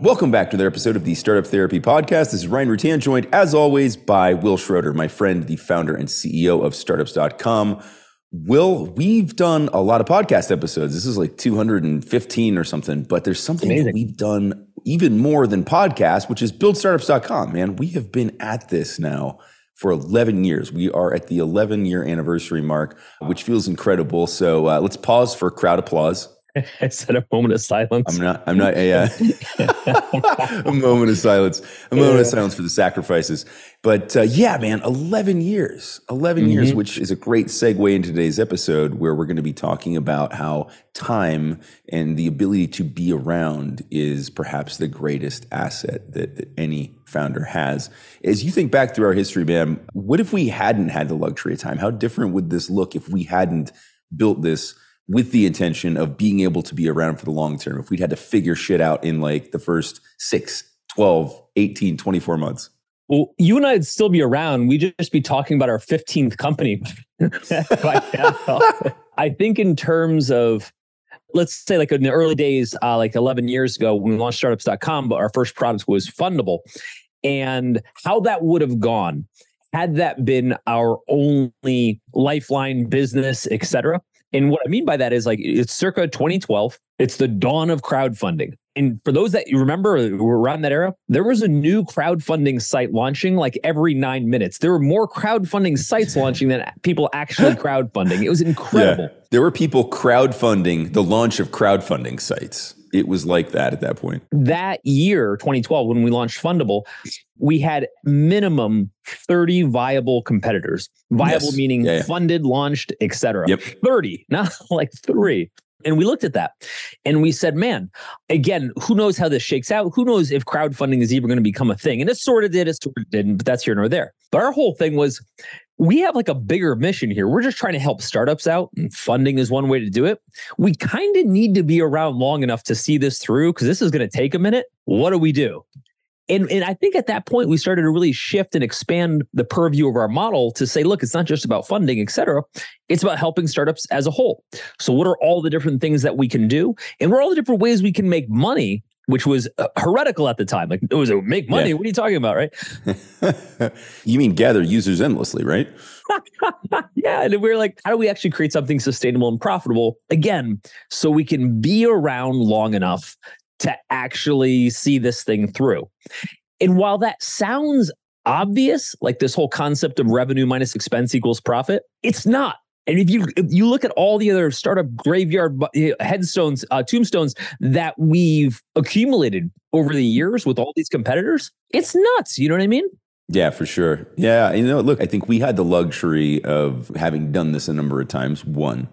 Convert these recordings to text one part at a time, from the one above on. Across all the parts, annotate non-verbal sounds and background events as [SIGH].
Welcome back to another episode of the Startup Therapy Podcast. This is Ryan Rutan, joined as always by Wil Schroter, my friend, the founder and CEO of startups.com. Wil, we've done a lot of podcast episodes. This is like 215 or something, but there's something that we've done even more than podcast, which is buildstartups.com. Man, we have been at this now for 11 years. We are at the 11 year anniversary mark, which feels incredible. So uh, let's pause for crowd applause. [LAUGHS] I said a moment of silence. I'm not. I'm not. Yeah, [LAUGHS] a moment of silence. A moment yeah. of silence for the sacrifices. But uh, yeah, man, 11 years. 11 mm-hmm. years, which is a great segue into today's episode, where we're going to be talking about how time and the ability to be around is perhaps the greatest asset that, that any founder has. As you think back through our history, man, what if we hadn't had the luxury of time? How different would this look if we hadn't built this? With the intention of being able to be around for the long term. If we'd had to figure shit out in like the first 6 12 18 24 months. Well you and i'd still be around. We'd just be talking about our 15th company. [LAUGHS] I think in terms of let's say like in the early days uh, like 11 years ago when we launched startups.com but our first product was fundable. And how that would have gone had that been our only lifeline business et cetera and what I mean by that is like it's circa 2012. It's the dawn of crowdfunding. And for those that you remember were around that era, there was a new crowdfunding site launching like every nine minutes. There were more crowdfunding sites launching than people actually [LAUGHS] crowdfunding. It was incredible. Yeah. There were people crowdfunding the launch of crowdfunding sites it was like that at that point. That year, 2012, when we launched Fundable, we had minimum 30 viable competitors. Viable yes. meaning yeah, yeah. funded, launched, etc. Yep. 30, [LAUGHS] not like three. And we looked at that and we said, man, again, who knows how this shakes out? Who knows if crowdfunding is even going to become a thing? And it sort of did, it sort of didn't, but that's here nor there. But our whole thing was we have like a bigger mission here. We're just trying to help startups out, and funding is one way to do it. We kind of need to be around long enough to see this through because this is going to take a minute. What do we do? And, and I think at that point, we started to really shift and expand the purview of our model to say, look, it's not just about funding, et cetera. It's about helping startups as a whole. So, what are all the different things that we can do? And what are all the different ways we can make money which was uh, heretical at the time. Like it was a make money. Yeah. What are you talking about, right? [LAUGHS] you mean gather users endlessly, right? [LAUGHS] yeah, and we are like, how do we actually create something sustainable and profitable again, so we can be around long enough to actually see this thing through? And while that sounds obvious, like this whole concept of revenue minus expense equals profit, it's not. And if you if you look at all the other startup graveyard headstones, uh, tombstones that we've accumulated over the years with all these competitors, it's nuts. You know what I mean? Yeah, for sure. Yeah, you know, look, I think we had the luxury of having done this a number of times. One,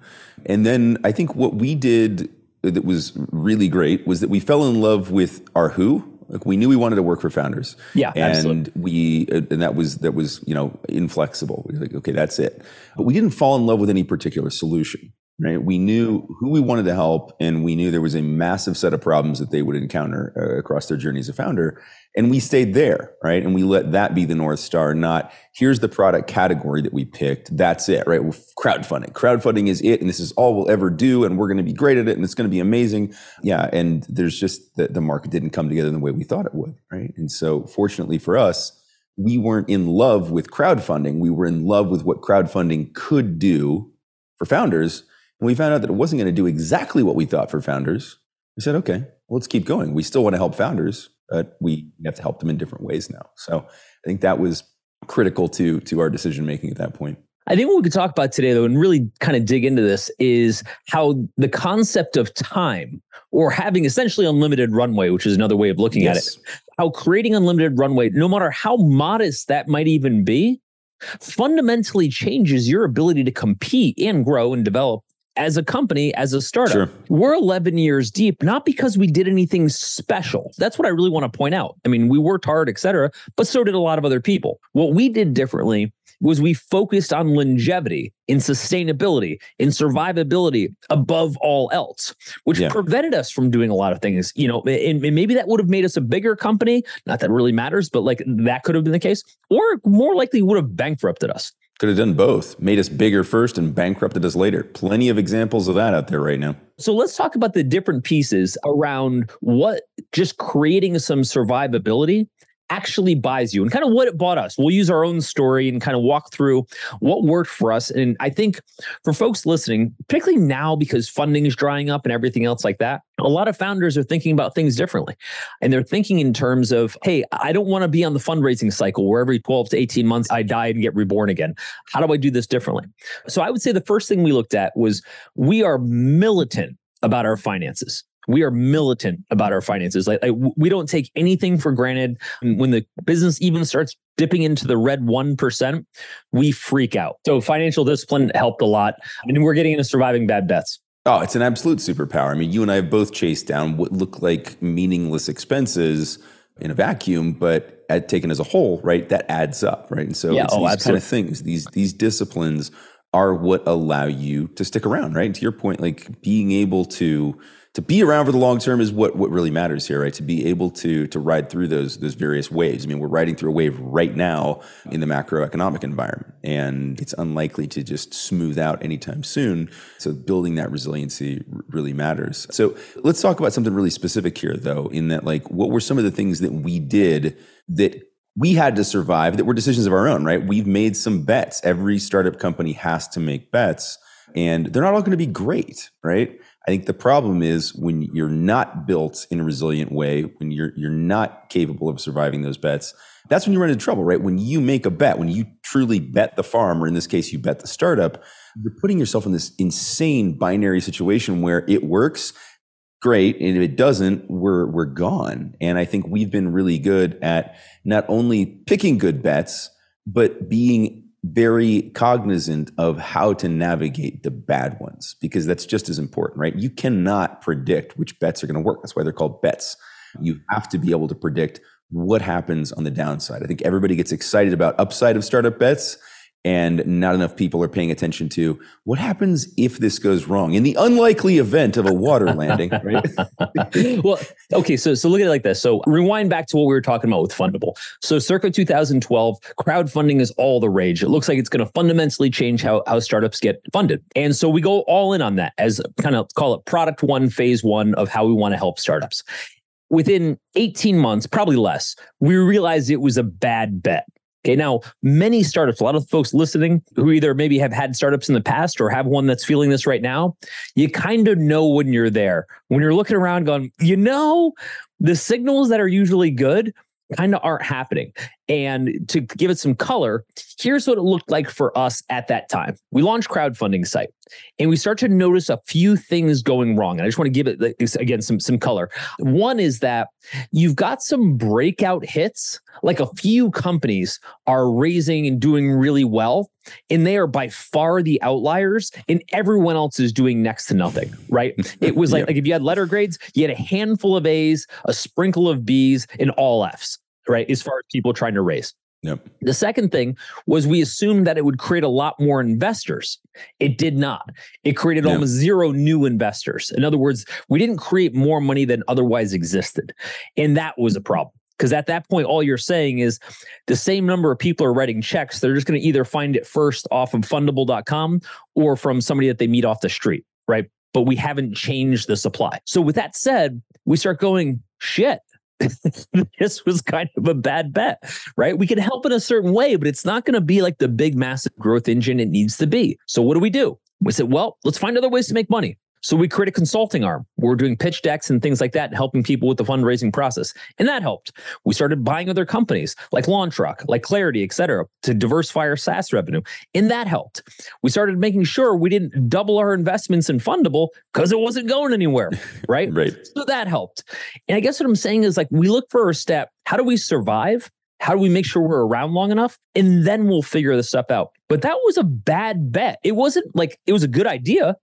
and then I think what we did that was really great was that we fell in love with our who like we knew we wanted to work for founders. Yeah, and absolutely. we uh, and that was that was you know inflexible. We were like, okay, that's it. But we didn't fall in love with any particular solution right? We knew who we wanted to help, and we knew there was a massive set of problems that they would encounter uh, across their journey as a founder. And we stayed there, right? And we let that be the North Star, not here's the product category that we picked. That's it, right? Well, crowdfunding. Crowdfunding is it, and this is all we'll ever do, and we're going to be great at it, and it's going to be amazing. Yeah. And there's just the, the market didn't come together the way we thought it would, right? And so, fortunately for us, we weren't in love with crowdfunding. We were in love with what crowdfunding could do for founders and we found out that it wasn't going to do exactly what we thought for founders. We said, okay, well, let's keep going. We still want to help founders, but we have to help them in different ways now. So I think that was critical to to our decision making at that point. I think what we could talk about today, though, and really kind of dig into this is how the concept of time or having essentially unlimited runway, which is another way of looking yes. at it, how creating unlimited runway, no matter how modest that might even be, fundamentally changes your ability to compete and grow and develop as a company, as a startup. Sure. We're 11 years deep, not because we did anything special. That's what I really want to point out. I mean, we worked hard, et cetera, but so did a lot of other people. What we did differently was we focused on longevity, in sustainability, in survivability above all else, which yeah. prevented us from doing a lot of things. You know, and, and maybe that would have made us a bigger company. Not that really matters, but like that could have been the case, or more likely would have bankrupted us. Could have done both, made us bigger first and bankrupted us later. Plenty of examples of that out there right now. So let's talk about the different pieces around what just creating some survivability actually buys you and kind of what it bought us. We'll use our own story and kind of walk through what worked for us. And I think for folks listening, particularly now because funding is drying up and everything else like that, a lot of founders are thinking about things differently. And they're thinking in terms of, hey, I don't want to be on the fundraising cycle where every 12 to 18 months I die and get reborn again. How do I do this differently? So I would say the first thing we looked at was we are militant about our finances we are militant about our finances. Like, like, we don't take anything for granted. When the business even starts dipping into the red 1%, we freak out. So financial discipline helped a lot. I mean, we're getting into surviving bad bets. Oh, it's an absolute superpower. I mean, you and I have both chased down what look like meaningless expenses in a vacuum, but at, taken as a whole, right, that adds up, right? And so yeah, it's oh, these absolutely. kind of things, these these disciplines are what allow you to stick around, right? And to your point, like being able to to be around for the long term is what what really matters here, right? To be able to to ride through those those various waves. I mean, we're riding through a wave right now in the macroeconomic environment, and it's unlikely to just smooth out anytime soon. So building that resiliency really matters. So let's talk about something really specific here, though. In that, like, what were some of the things that we did that we had to survive that were decisions of our own, right? We've made some bets. Every startup company has to make bets, and they're not all going to be great, right? I think the problem is when you're not built in a resilient way, when you're you're not capable of surviving those bets, that's when you run into trouble, right? When you make a bet, when you truly bet the farm, or in this case, you bet the startup, you're putting yourself in this insane binary situation where it works, great, and if it doesn't, we're we're gone. And I think we've been really good at not only picking good bets, but being very cognizant of how to navigate the bad ones because that's just as important, right? You cannot predict which bets are going to work. That's why they're called bets. You have to be able to predict what happens on the downside. I think everybody gets excited about upside of startup bets and not enough people are paying attention to what happens if this goes wrong in the unlikely event of a water [LAUGHS] landing right? [LAUGHS] Well okay so so look at it like this. So rewind back to what we were talking about with fundable. So circa 2012 crowdfunding is all the rage. It looks like it's going to fundamentally change how, how startups get funded. And so we go all in on that as kind of call it product one phase one of how we want to help startups. Within 18 months probably less we realized it was a bad bet Okay, now many startups, a lot of folks listening who either maybe have had startups in the past or have one that's feeling this right now, you kind of know when you're there. When you're looking around going, you know, the signals that are usually good kind of aren't happening. And to give it some color, here's what it looked like for us at that time. We launched crowdfunding site and we start to notice a few things going wrong. And I just want to give it again some some color. One is that you've got some breakout hits, like a few companies are raising and doing really well, and they are by far the outliers, and everyone else is doing next to nothing, right? [LAUGHS] It was like, yep. like if you had letter grades, you had a handful of A's, a sprinkle of B's, and all F's right? As far as people trying to raise. Yep. The second thing was we assumed that it would create a lot more investors. It did not. It created yep. almost zero new investors. In other words, we didn't create more money than otherwise existed. And that was a problem. Because at that point, all you're saying is the same number of people are writing checks. They're just going to either find it first off of fundable.com or from somebody that they meet off the street, right? But we haven't changed the supply. So, with that said, we start going, shit, [LAUGHS] this was kind of a bad bet, right? We can help in a certain way, but it's not going to be like the big, massive growth engine it needs to be. So, what do we do? We said, well, let's find other ways to make money. So we create a consulting arm. We're doing pitch decks and things like that, helping people with the fundraising process. And that helped. We started buying other companies like LaunchRock, like Clarity, et cetera, to diversify our SaaS revenue. And that helped. We started making sure we didn't double our investments in Fundable because it wasn't going anywhere. [LAUGHS] Right. right. So that helped. And I guess what I'm saying is like we look for a step. How do we survive? How do we make sure we're around long enough? And then we'll figure this stuff out. But that was a bad bet. It wasn't like it was a good idea.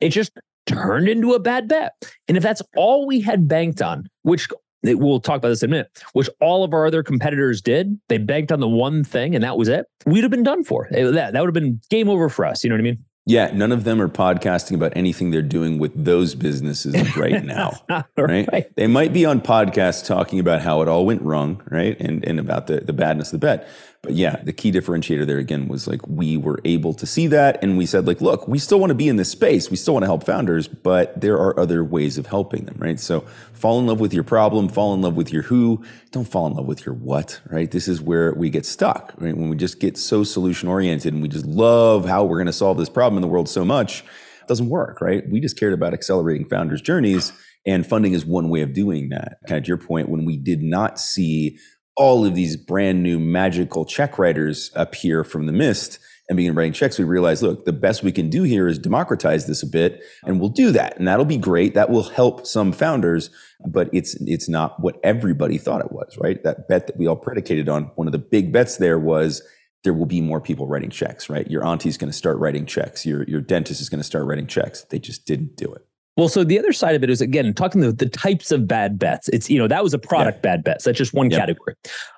It just turned into a bad bet. And if that's all we had banked on, which we'll talk about this in a minute, which all of our other competitors did, they banked on the one thing and that was it, we'd have been done for. That, that would have been game over for us. You know what I mean? Yeah, none of them are podcasting about anything they're doing with those businesses right now. [LAUGHS] right? right? They might be on podcasts talking about how it all went wrong, right? And and about the, the badness of the bet. But yeah, the key differentiator there again was like we were able to see that and we said like, look, we still want to be in this space. We still want to help founders, but there are other ways of helping them, right? So fall in love with your problem, fall in love with your who, don't fall in love with your what, right? This is where we get stuck, right? When we just get so solution oriented and we just love how we're going to solve this problem in the world so much, it doesn't work, right? We just cared about accelerating founders' journeys and funding is one way of doing that. Kind of to your point, when we did not see all of these brand new magical check writers appear from the mist and begin writing checks, we realize, look, the best we can do here is democratize this a bit, and we'll do that, and that'll be great. That will help some founders, but it's it's not what everybody thought it was, right? That bet that we all predicated on. One of the big bets there was there will be more people writing checks, right? Your auntie's going to start writing checks. Your your dentist is going to start writing checks. They just didn't do it. Well, so the other side of it is again talking the, the types of bad bets. It's you know that was a product yeah. bad bets. That's just one category.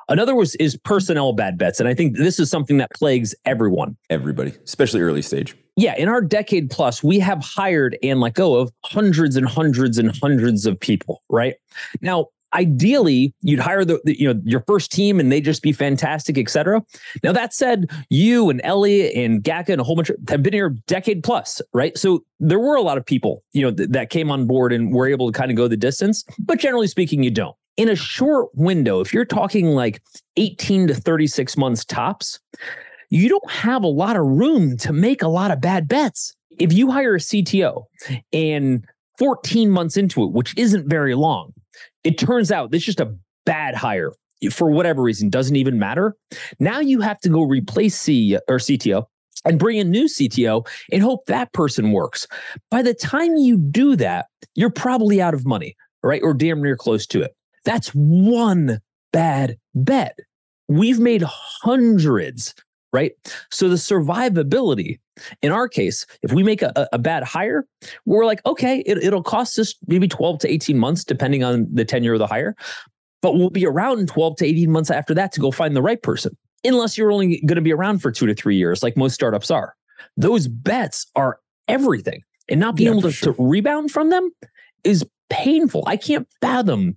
Another was is personnel bad bets, and I think this is something that plagues everyone. Everybody, especially early stage. Yeah, in our decade plus, we have hired and let go of hundreds and hundreds and hundreds of people. Right now, ideally you'd hire the, the, you know your first team and they just be fantastic etc now that said you and ellie and gaka and a whole bunch of, have been here a decade plus right? So there were a lot of people you know th- that came on board and were able to kind of go the distance but generally speaking you don't. In a short window if you're talking like 18 to 36 months tops you don't have a lot of room to make a lot of bad bets. If you hire a cto and 14 months into it which isn't very long it turns out this is just a bad hire for whatever reason, doesn't even matter. Now you have to go replace C or CTO and bring a new CTO and hope that person works. By the time you do that, you're probably out of money, right? Or damn near close to it. That's one bad bet. We've made hundreds right? So the survivability in our case, if we make a, a bad hire, we're like, okay, it, it'll cost us maybe 12 to 18 months, depending on the tenure of the hire, but we'll be around 12 to 18 months after that to go find the right person, unless you're only going to be around for two to three years, like most startups are. Those bets are everything. And not being yeah, able to, sure. to rebound from them is painful. I can't fathom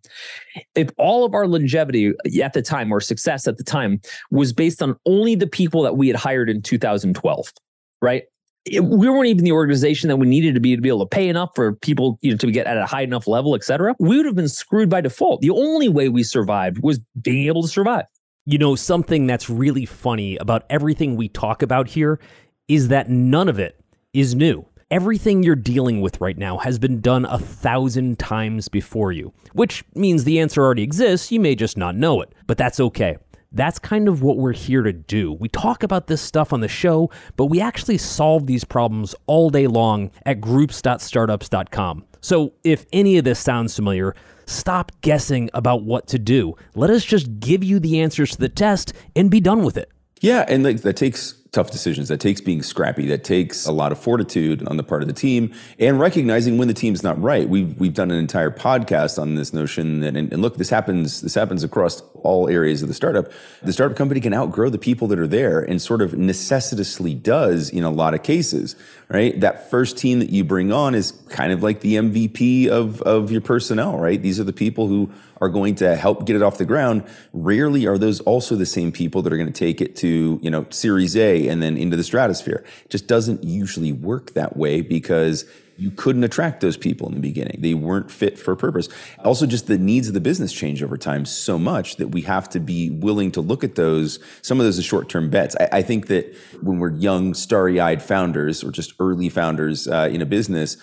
if all of our longevity at the time or success at the time was based on only the people that we had hired in 2012, right? It, we weren't even the organization that we needed to be to be able to pay enough for people you know to get at a high enough level, et cetera. We would have been screwed by default. The only way we survived was being able to survive. You know, something that's really funny about everything we talk about here is that none of it is new. Everything you're dealing with right now has been done a thousand times before you, which means the answer already exists. You may just not know it, but that's okay. That's kind of what we're here to do. We talk about this stuff on the show, but we actually solve these problems all day long at groups.startups.com. So if any of this sounds familiar, stop guessing about what to do. Let us just give you the answers to the test and be done with it. Yeah, and like that takes tough decisions. That takes being scrappy. That takes a lot of fortitude on the part of the team and recognizing when the team's not right. We've we've done an entire podcast on this notion that and, and look, this happens this happens across all areas of the startup. The startup company can outgrow the people that are there and sort of necessitously does in a lot of cases, right? That first team that you bring on is kind of like the MVP of of your personnel, right? These are the people who are going to help get it off the ground. Rarely are those also the same people that are going to take it to, you know, series A and then into the stratosphere. It just doesn't usually work that way because you couldn't attract those people in the beginning. They weren't fit for purpose. Also, just the needs of the business change over time so much that we have to be willing to look at those. Some of those are short term bets. I, I, think that when we're young, starry eyed founders or just early founders uh, in a business,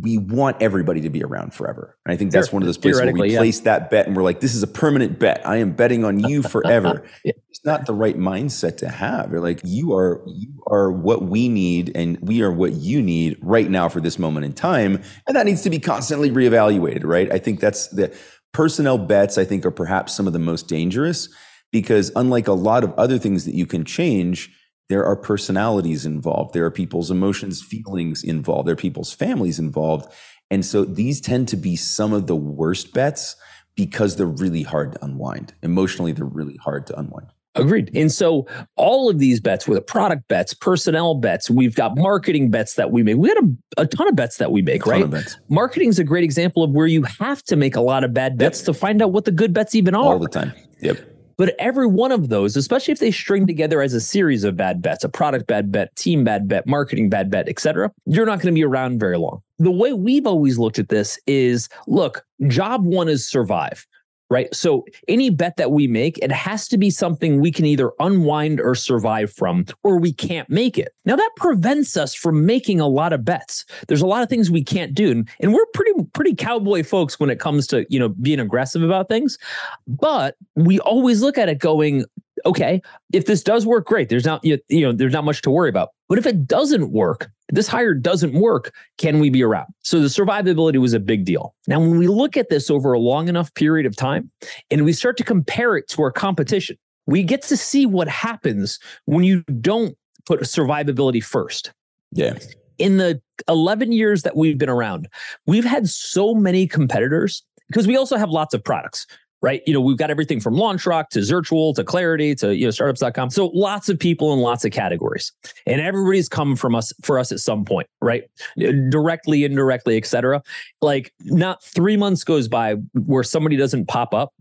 we want everybody to be around forever. And I think that's one of those places where we yeah. place that bet and we're like, this is a permanent bet. I am betting on you [LAUGHS] forever. yeah. It's not the right mindset to have. You're like, you are you are what we need and we are what you need right now for this moment in time. And that needs to be constantly reevaluated, right? I think that's the personnel bets, I think, are perhaps some of the most dangerous because unlike a lot of other things that you can change, there are personalities involved there are people's emotions feelings involved there are people's families involved and so these tend to be some of the worst bets because they're really hard to unwind emotionally they're really hard to unwind Agreed. And so all of these bets were the product bets, personnel bets. We've got marketing bets that we make. We had a, a ton of bets that we make, right? Marketing is a great example of where you have to make a lot of bad bets yep. to find out what the good bets even are. All the time. Yep But every one of those, especially if they string together as a series of bad bets, a product bad bet, team bad bet, marketing bad bet, etc., you're not going to be around very long. The way we've always looked at this is look, job one is survive right? So any bet that we make, it has to be something we can either unwind or survive from, or we can't make it. Now that prevents us from making a lot of bets. There's a lot of things we can't do, and we're pretty pretty cowboy folks when it comes to you know being aggressive about things. But we always look at it going, okay, if this does work, great. There's not you know there's not much to worry about. But if it doesn't work, this hire doesn't work, can we be around? So the survivability was a big deal. Now, when we look at this over a long enough period of time and we start to compare it to our competition, we get to see what happens when you don't put survivability first. Yeah. In the 11 years that we've been around, we've had so many competitors because we also have lots of products right? You know, we've got everything from LaunchRock to Zirtual to Clarity to you know startups.com. So lots of people in lots of categories. And everybody's come from us for us at some point, right? Uh, directly, indirectly, etc. Like not 3 months goes by where somebody doesn't pop up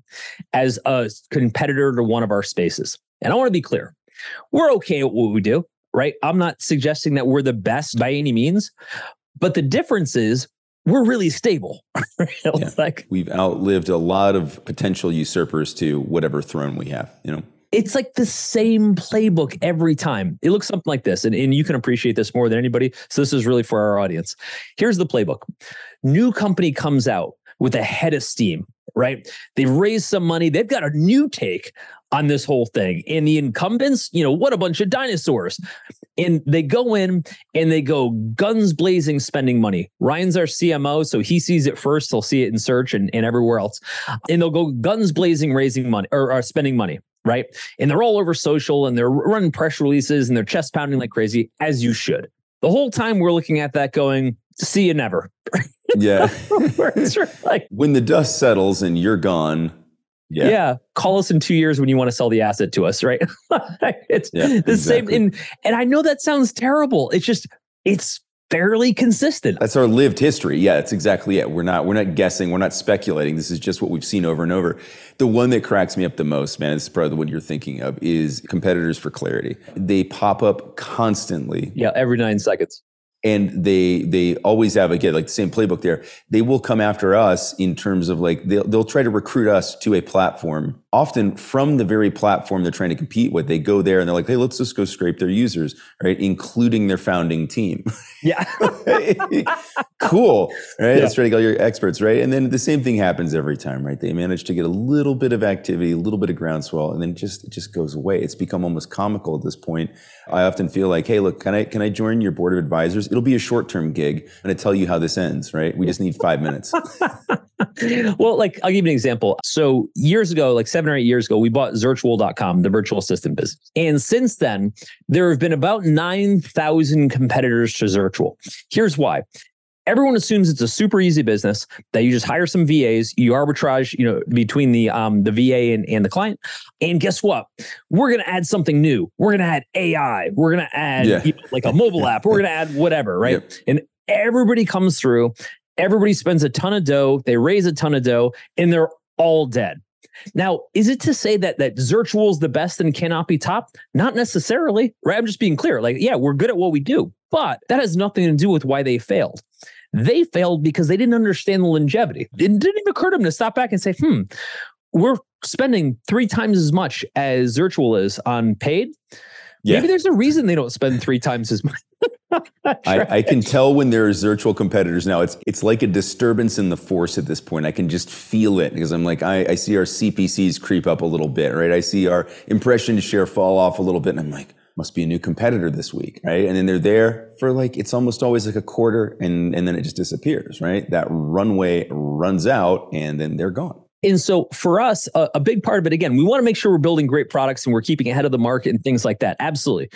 as a competitor to one of our spaces. And I want to be clear. We're okay at what we do, right? I'm not suggesting that we're the best by any means, but the difference is we're really stable. [LAUGHS] yeah. like we've outlived a lot of potential usurpers to whatever throne we have, you know. It's like the same playbook every time. It looks something like this, and, and you can appreciate this more than anybody. So, this is really for our audience. Here's the playbook new company comes out with a head of steam, right? They've raised some money, they've got a new take on this whole thing. And the incumbents, you know, what a bunch of dinosaurs. And they go in and they go guns blazing spending money. Ryan's our CMO, so he sees it first. He'll see it in search and, and everywhere else. And they'll go guns blazing raising money or, or spending money right? And they're all over social and they're running press releases and they're chest pounding like crazy, as you should. The whole time we're looking at that going, see you never. [LAUGHS] yeah. like, when the dust settles and you're gone, yeah. yeah. Call us in two years when you want to sell the asset to us, right? [LAUGHS] it's yeah, the exactly. same. And, and I know that sounds terrible. It's just, it's fairly consistent. That's our lived history. Yeah, that's exactly it. We're not, we're not guessing. We're not speculating. This is just what we've seen over and over. The one that cracks me up the most, man, is probably the one you're thinking of is competitors for clarity. They pop up constantly. Yeah. Every nine seconds and they they always advocate like the same playbook there. They will come after us in terms of like they'll, they'll try to recruit us to a platform. Often from the very platform they're trying to compete with they go there and they're like hey let's just go scrape their users right? Including their founding team. Yeah. [LAUGHS] Cool right? Yeah. let's try to get your experts right? And then the same thing happens every time right? They manage to get a little bit of activity a little bit of groundswell and then just it just goes away. It's become almost comical at this point. I often feel like hey look can i can i join your board of advisors it'll be a short term gig. I'm going to tell you how this ends, right? We just need five minutes. [LAUGHS] well, like I'll give you an example. So years ago, like seven or eight years ago, we bought Zirtual.com, the virtual assistant business. And since then, there have been about 9,000 competitors to Zirtual. Here's why everyone assumes it's a super easy business that you just hire some VAs, you arbitrage, you know, between the um the VA and, and the client. And guess what? We're gonna add something new. We're gonna add AI. We're gonna add yeah. you know, like a mobile app. We're gonna add whatever, right? Yep. And everybody comes through, everybody spends a ton of dough, they raise a ton of dough, and they're all dead. Now, is it to say that that Zirtual is the best and cannot be topped? Not necessarily, right? I'm just being clear. Like, yeah, we're good at what we do, but that has nothing to do with why they failed. They failed because they didn't understand the longevity. It didn't even occur to them to stop back and say, hmm, we're spending three times as much as Zirtual is on paid. Yeah. Maybe there's a reason they don't spend three times as much. [LAUGHS] I, I, can tell when there are Zirtual competitors now. It's it's like a disturbance in the force at this point. I can just feel it because I'm like I, I see our CPCs creep up a little bit, right? I see our impression share fall off a little bit, and I'm like, must be a new competitor this week, right? And then they're there for like, it's almost always like a quarter and, and then it just disappears, right? That runway runs out and then they're gone. And so for us, a, a big part of it, again, we want to make sure we're building great products and we're keeping ahead of the market and things like that. Absolutely.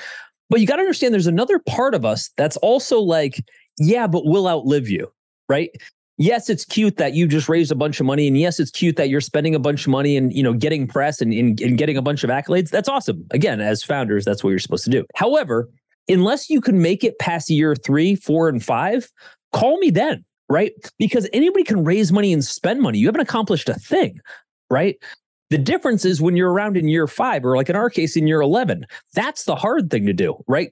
But you got to understand there's another part of us that's also like, yeah, but we'll outlive you, right? Yes, it's cute that you just raised a bunch of money. And yes, it's cute that you're spending a bunch of money and, you know, getting press and, and, and getting a bunch of accolades. That's awesome. Again, as founders, that's what you're supposed to do. However, unless you can make it past year three, four, and five, call me then, right? Because anybody can raise money and spend money. You haven't accomplished a thing, right? The difference is when you're around in year five, or like in our case, in year 11, that's the hard thing to do, right?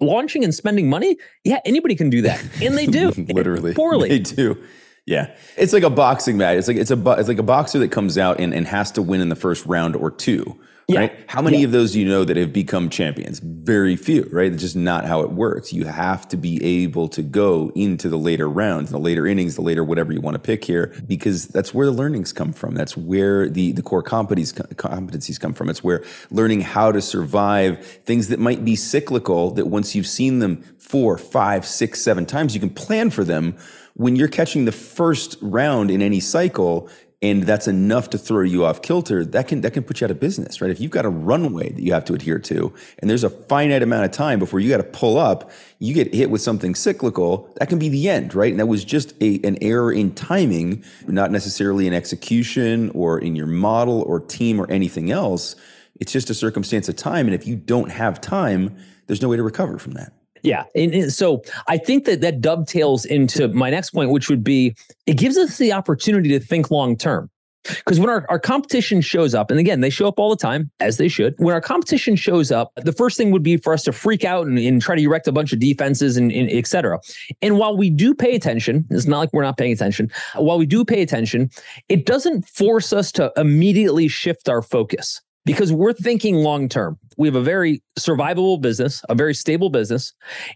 Launching and spending money. Yeah, anybody can do that. And they do. [LAUGHS] Literally. Poorly. They do. Yeah. It's like a boxing match. It's like it's a it's like a boxer that comes out and, and has to win in the first round or two. Yeah. Right? How many yeah. of those do you know that have become champions? Very few, right? It's just not how it works. You have to be able to go into the later rounds, the later innings, the later whatever you want to pick here, because that's where the learnings come from. That's where the, the core competencies, competencies come from. It's where learning how to survive things that might be cyclical, that once you've seen them four, five, six, seven times, you can plan for them when you're catching the first round in any cycle and that's enough to throw you off kilter, that can that can put you out of business, right? If you've got a runway that you have to adhere to, and there's a finite amount of time before you got to pull up, you get hit with something cyclical, that can be the end, right? And that was just a, an error in timing, not necessarily in execution or in your model or team or anything else. It's just a circumstance of time, and if you don't have time, there's no way to recover from that. Yeah. And, and, so I think that that dovetails into my next point, which would be it gives us the opportunity to think long term. Because when our, our competition shows up, and again, they show up all the time, as they should. When our competition shows up, the first thing would be for us to freak out and, and try to erect a bunch of defenses and, and et cetera. And while we do pay attention, it's not like we're not paying attention. While we do pay attention, it doesn't force us to immediately shift our focus because we're thinking long term. We have a very survivable business, a very stable business.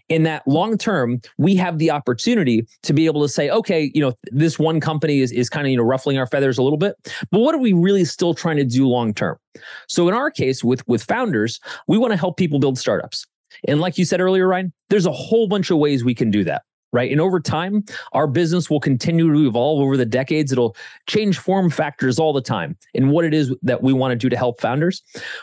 In that long term, we have the opportunity to be able to say, okay, you know, this one company is, is kind of, you know, ruffling our feathers a little bit, but what are we really still trying to do long term? So in our case with with founders, we want to help people build startups. And like you said earlier, Ryan, there's a whole bunch of ways we can do that right? And over time, our business will continue to evolve over the decades. It'll change form factors all the time and what it is that we want to do to help founders.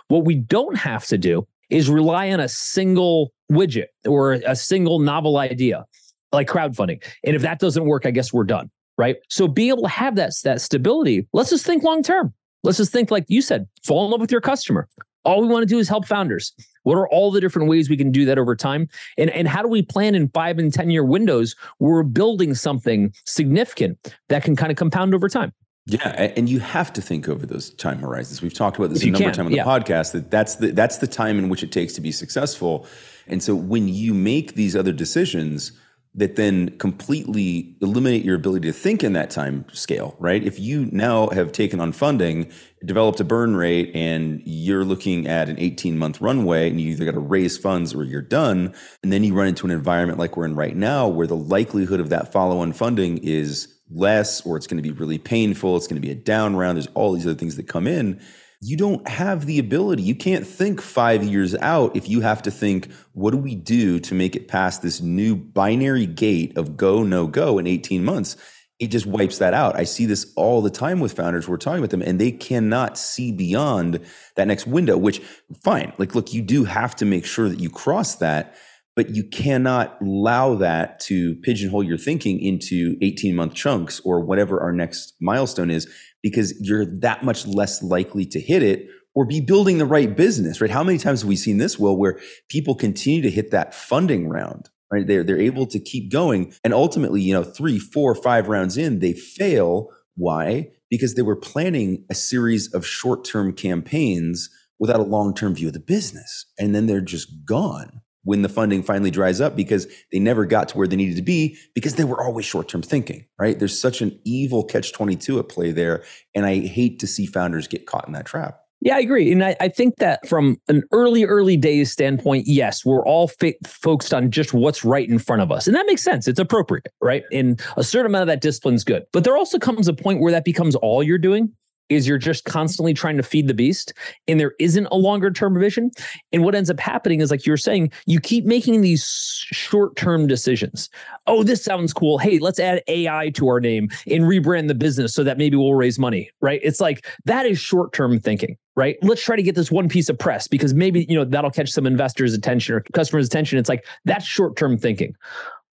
What we don't have to do is rely on a single widget or a single novel idea like crowdfunding. And if that doesn't work, I guess we're done, right? So being able to have that, that stability, let's just think long term. Let's just think like you said, fall in love with your customer. All we want to do is help founders. What are all the different ways we can do that over time? And, and how do we plan in five and 10 year windows where we're building something significant that can kind of compound over time? Yeah, and you have to think over those time horizons. We've talked about this a number can, of times on the yeah. podcast that that's the that's the time in which it takes to be successful. And so when you make these other decisions, that then completely eliminate your ability to think in that time scale, right? If you now have taken on funding, developed a burn rate, and you're looking at an 18 month runway, and you either got to raise funds or you're done, and then you run into an environment like we're in right now, where the likelihood of that follow on funding is less, or it's going to be really painful, it's going to be a down round, there's all these other things that come in you don't have the ability. You can't think five years out if you have to think, what do we do to make it past this new binary gate of go, no go in 18 months? It just wipes that out. I see this all the time with founders. We're talking with them and they cannot see beyond that next window, which fine. Like, look, you do have to make sure that you cross that, but you cannot allow that to pigeonhole your thinking into 18 month chunks or whatever our next milestone is because you're that much less likely to hit it or be building the right business, right? How many times have we seen this, Wil, where people continue to hit that funding round, right? They're, they're able to keep going. And ultimately, you know, three, four, five rounds in, they fail. Why? Because they were planning a series of short term campaigns without a long term view of the business. And then they're just gone when the funding finally dries up because they never got to where they needed to be because they were always short term thinking, right? There's such an evil catch 22 at play there. And I hate to see founders get caught in that trap. Yeah, I agree. And I, I think that from an early, early days standpoint, yes, we're all fa- focused on just what's right in front of us. And that makes sense. It's appropriate, right? And a certain amount of that discipline is good. But there also comes a point where that becomes all you're doing is you're just constantly trying to feed the beast and there isn't a longer term vision. And what ends up happening is, like you're saying, you keep making these short term decisions. Oh, this sounds cool. Hey, let's add AI to our name and rebrand the business so that maybe we'll raise money, right? It's like that is short term thinking right? Let's try to get this one piece of press because maybe, you know, that'll catch some investors' attention or customers' attention. It's like that's short-term thinking.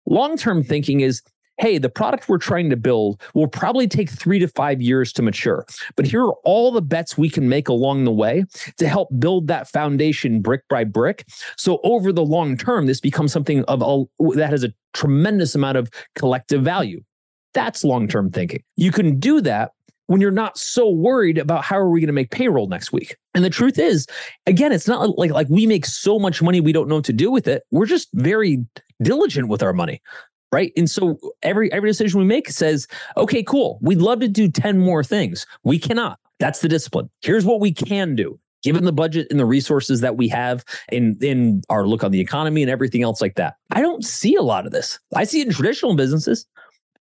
Long-term thinking is hey, the product we're trying to build will probably take three to five years to mature. But here are all the bets we can make along the way to help build that foundation brick by brick. So over the long term, this becomes something of a, that has a tremendous amount of collective value. That's long term thinking. You can do that when you're not so worried about how are we going to make payroll next week. And the truth is, again, it's not like like we make so much money we don't know what to do with it. We're just very diligent with our money. Right. And so every every decision we make says, okay, cool. We'd love to do 10 more things. We cannot. That's the discipline. Here's what we can do given the budget and the resources that we have in in our look on the economy and everything else like that. I don't see a lot of this. I see it in traditional businesses.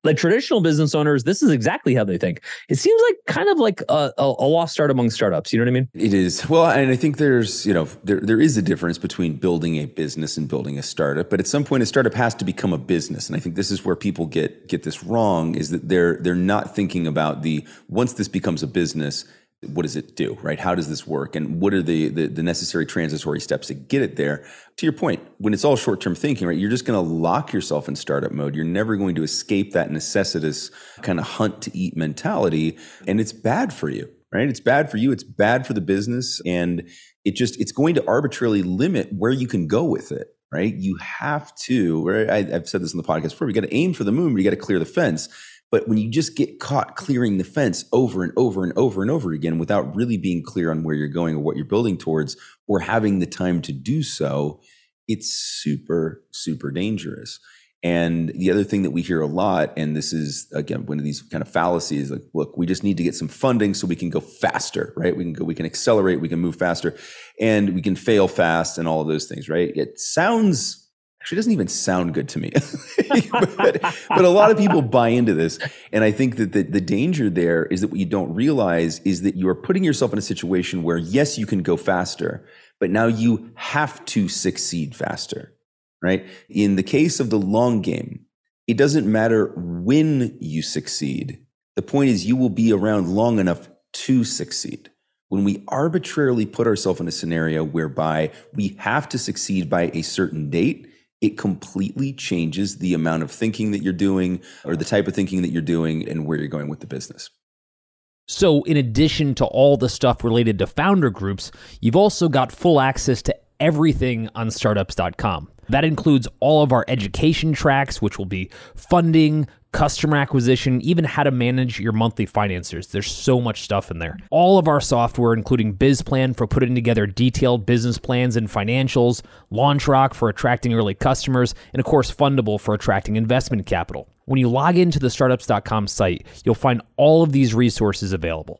Like traditional business owners, this is exactly how they think. It seems like kind of like a, a, a, lost art among startups. You know what I mean? It is. Well, and I think there's, you know, there, there is a difference between building a business and building a startup. But at some point, a startup has to become a business. And I think this is where people get get this wrong: is that they're they're not thinking about the once this becomes a business, what does it do right? How does this work? And what are the, the, the necessary transitory steps to get it there? To your point when it's all short-term thinking right you're just going to lock yourself in startup mode. You're never going to escape that necessitous kind of hunt to eat mentality and it's bad for you right? It's bad for you it's bad for the business and it just it's going to arbitrarily limit where you can go with it right? You have to right? I, have said this in the podcast before you got to aim for the moon but you got to clear the fence but when you just get caught clearing the fence over and over and over and over again without really being clear on where you're going or what you're building towards or having the time to do so, it's super, super dangerous. And the other thing that we hear a lot, and this is again one of these kind of fallacies, like, look, we just need to get some funding so we can go faster, right? We can go, we can accelerate, we can move faster, and we can fail fast, and all of those things, right? It sounds actually doesn't even sound good to me. [LAUGHS] but, but, a lot of people buy into this. And I think that the, the danger there is that what you don't realize is that you are putting yourself in a situation where, yes, you can go faster, but now you have to succeed faster, right? In the case of the long game, it doesn't matter when you succeed. The point is, you will be around long enough to succeed. When we arbitrarily put ourselves in a scenario whereby we have to succeed by a certain date, it completely changes the amount of thinking that you're doing or the type of thinking that you're doing and where you're going with the business. So, in addition to all the stuff related to founder groups, you've also got full access to everything on startups.com. That includes all of our education tracks, which will be funding, customer acquisition, even how to manage your monthly financiers. There's so much stuff in there. All of our software, including BizPlan for putting together detailed business plans and financials, LaunchRock for attracting early customers, and of course, Fundable for attracting investment capital. When you log into the startups.com site, you'll find all of these resources available.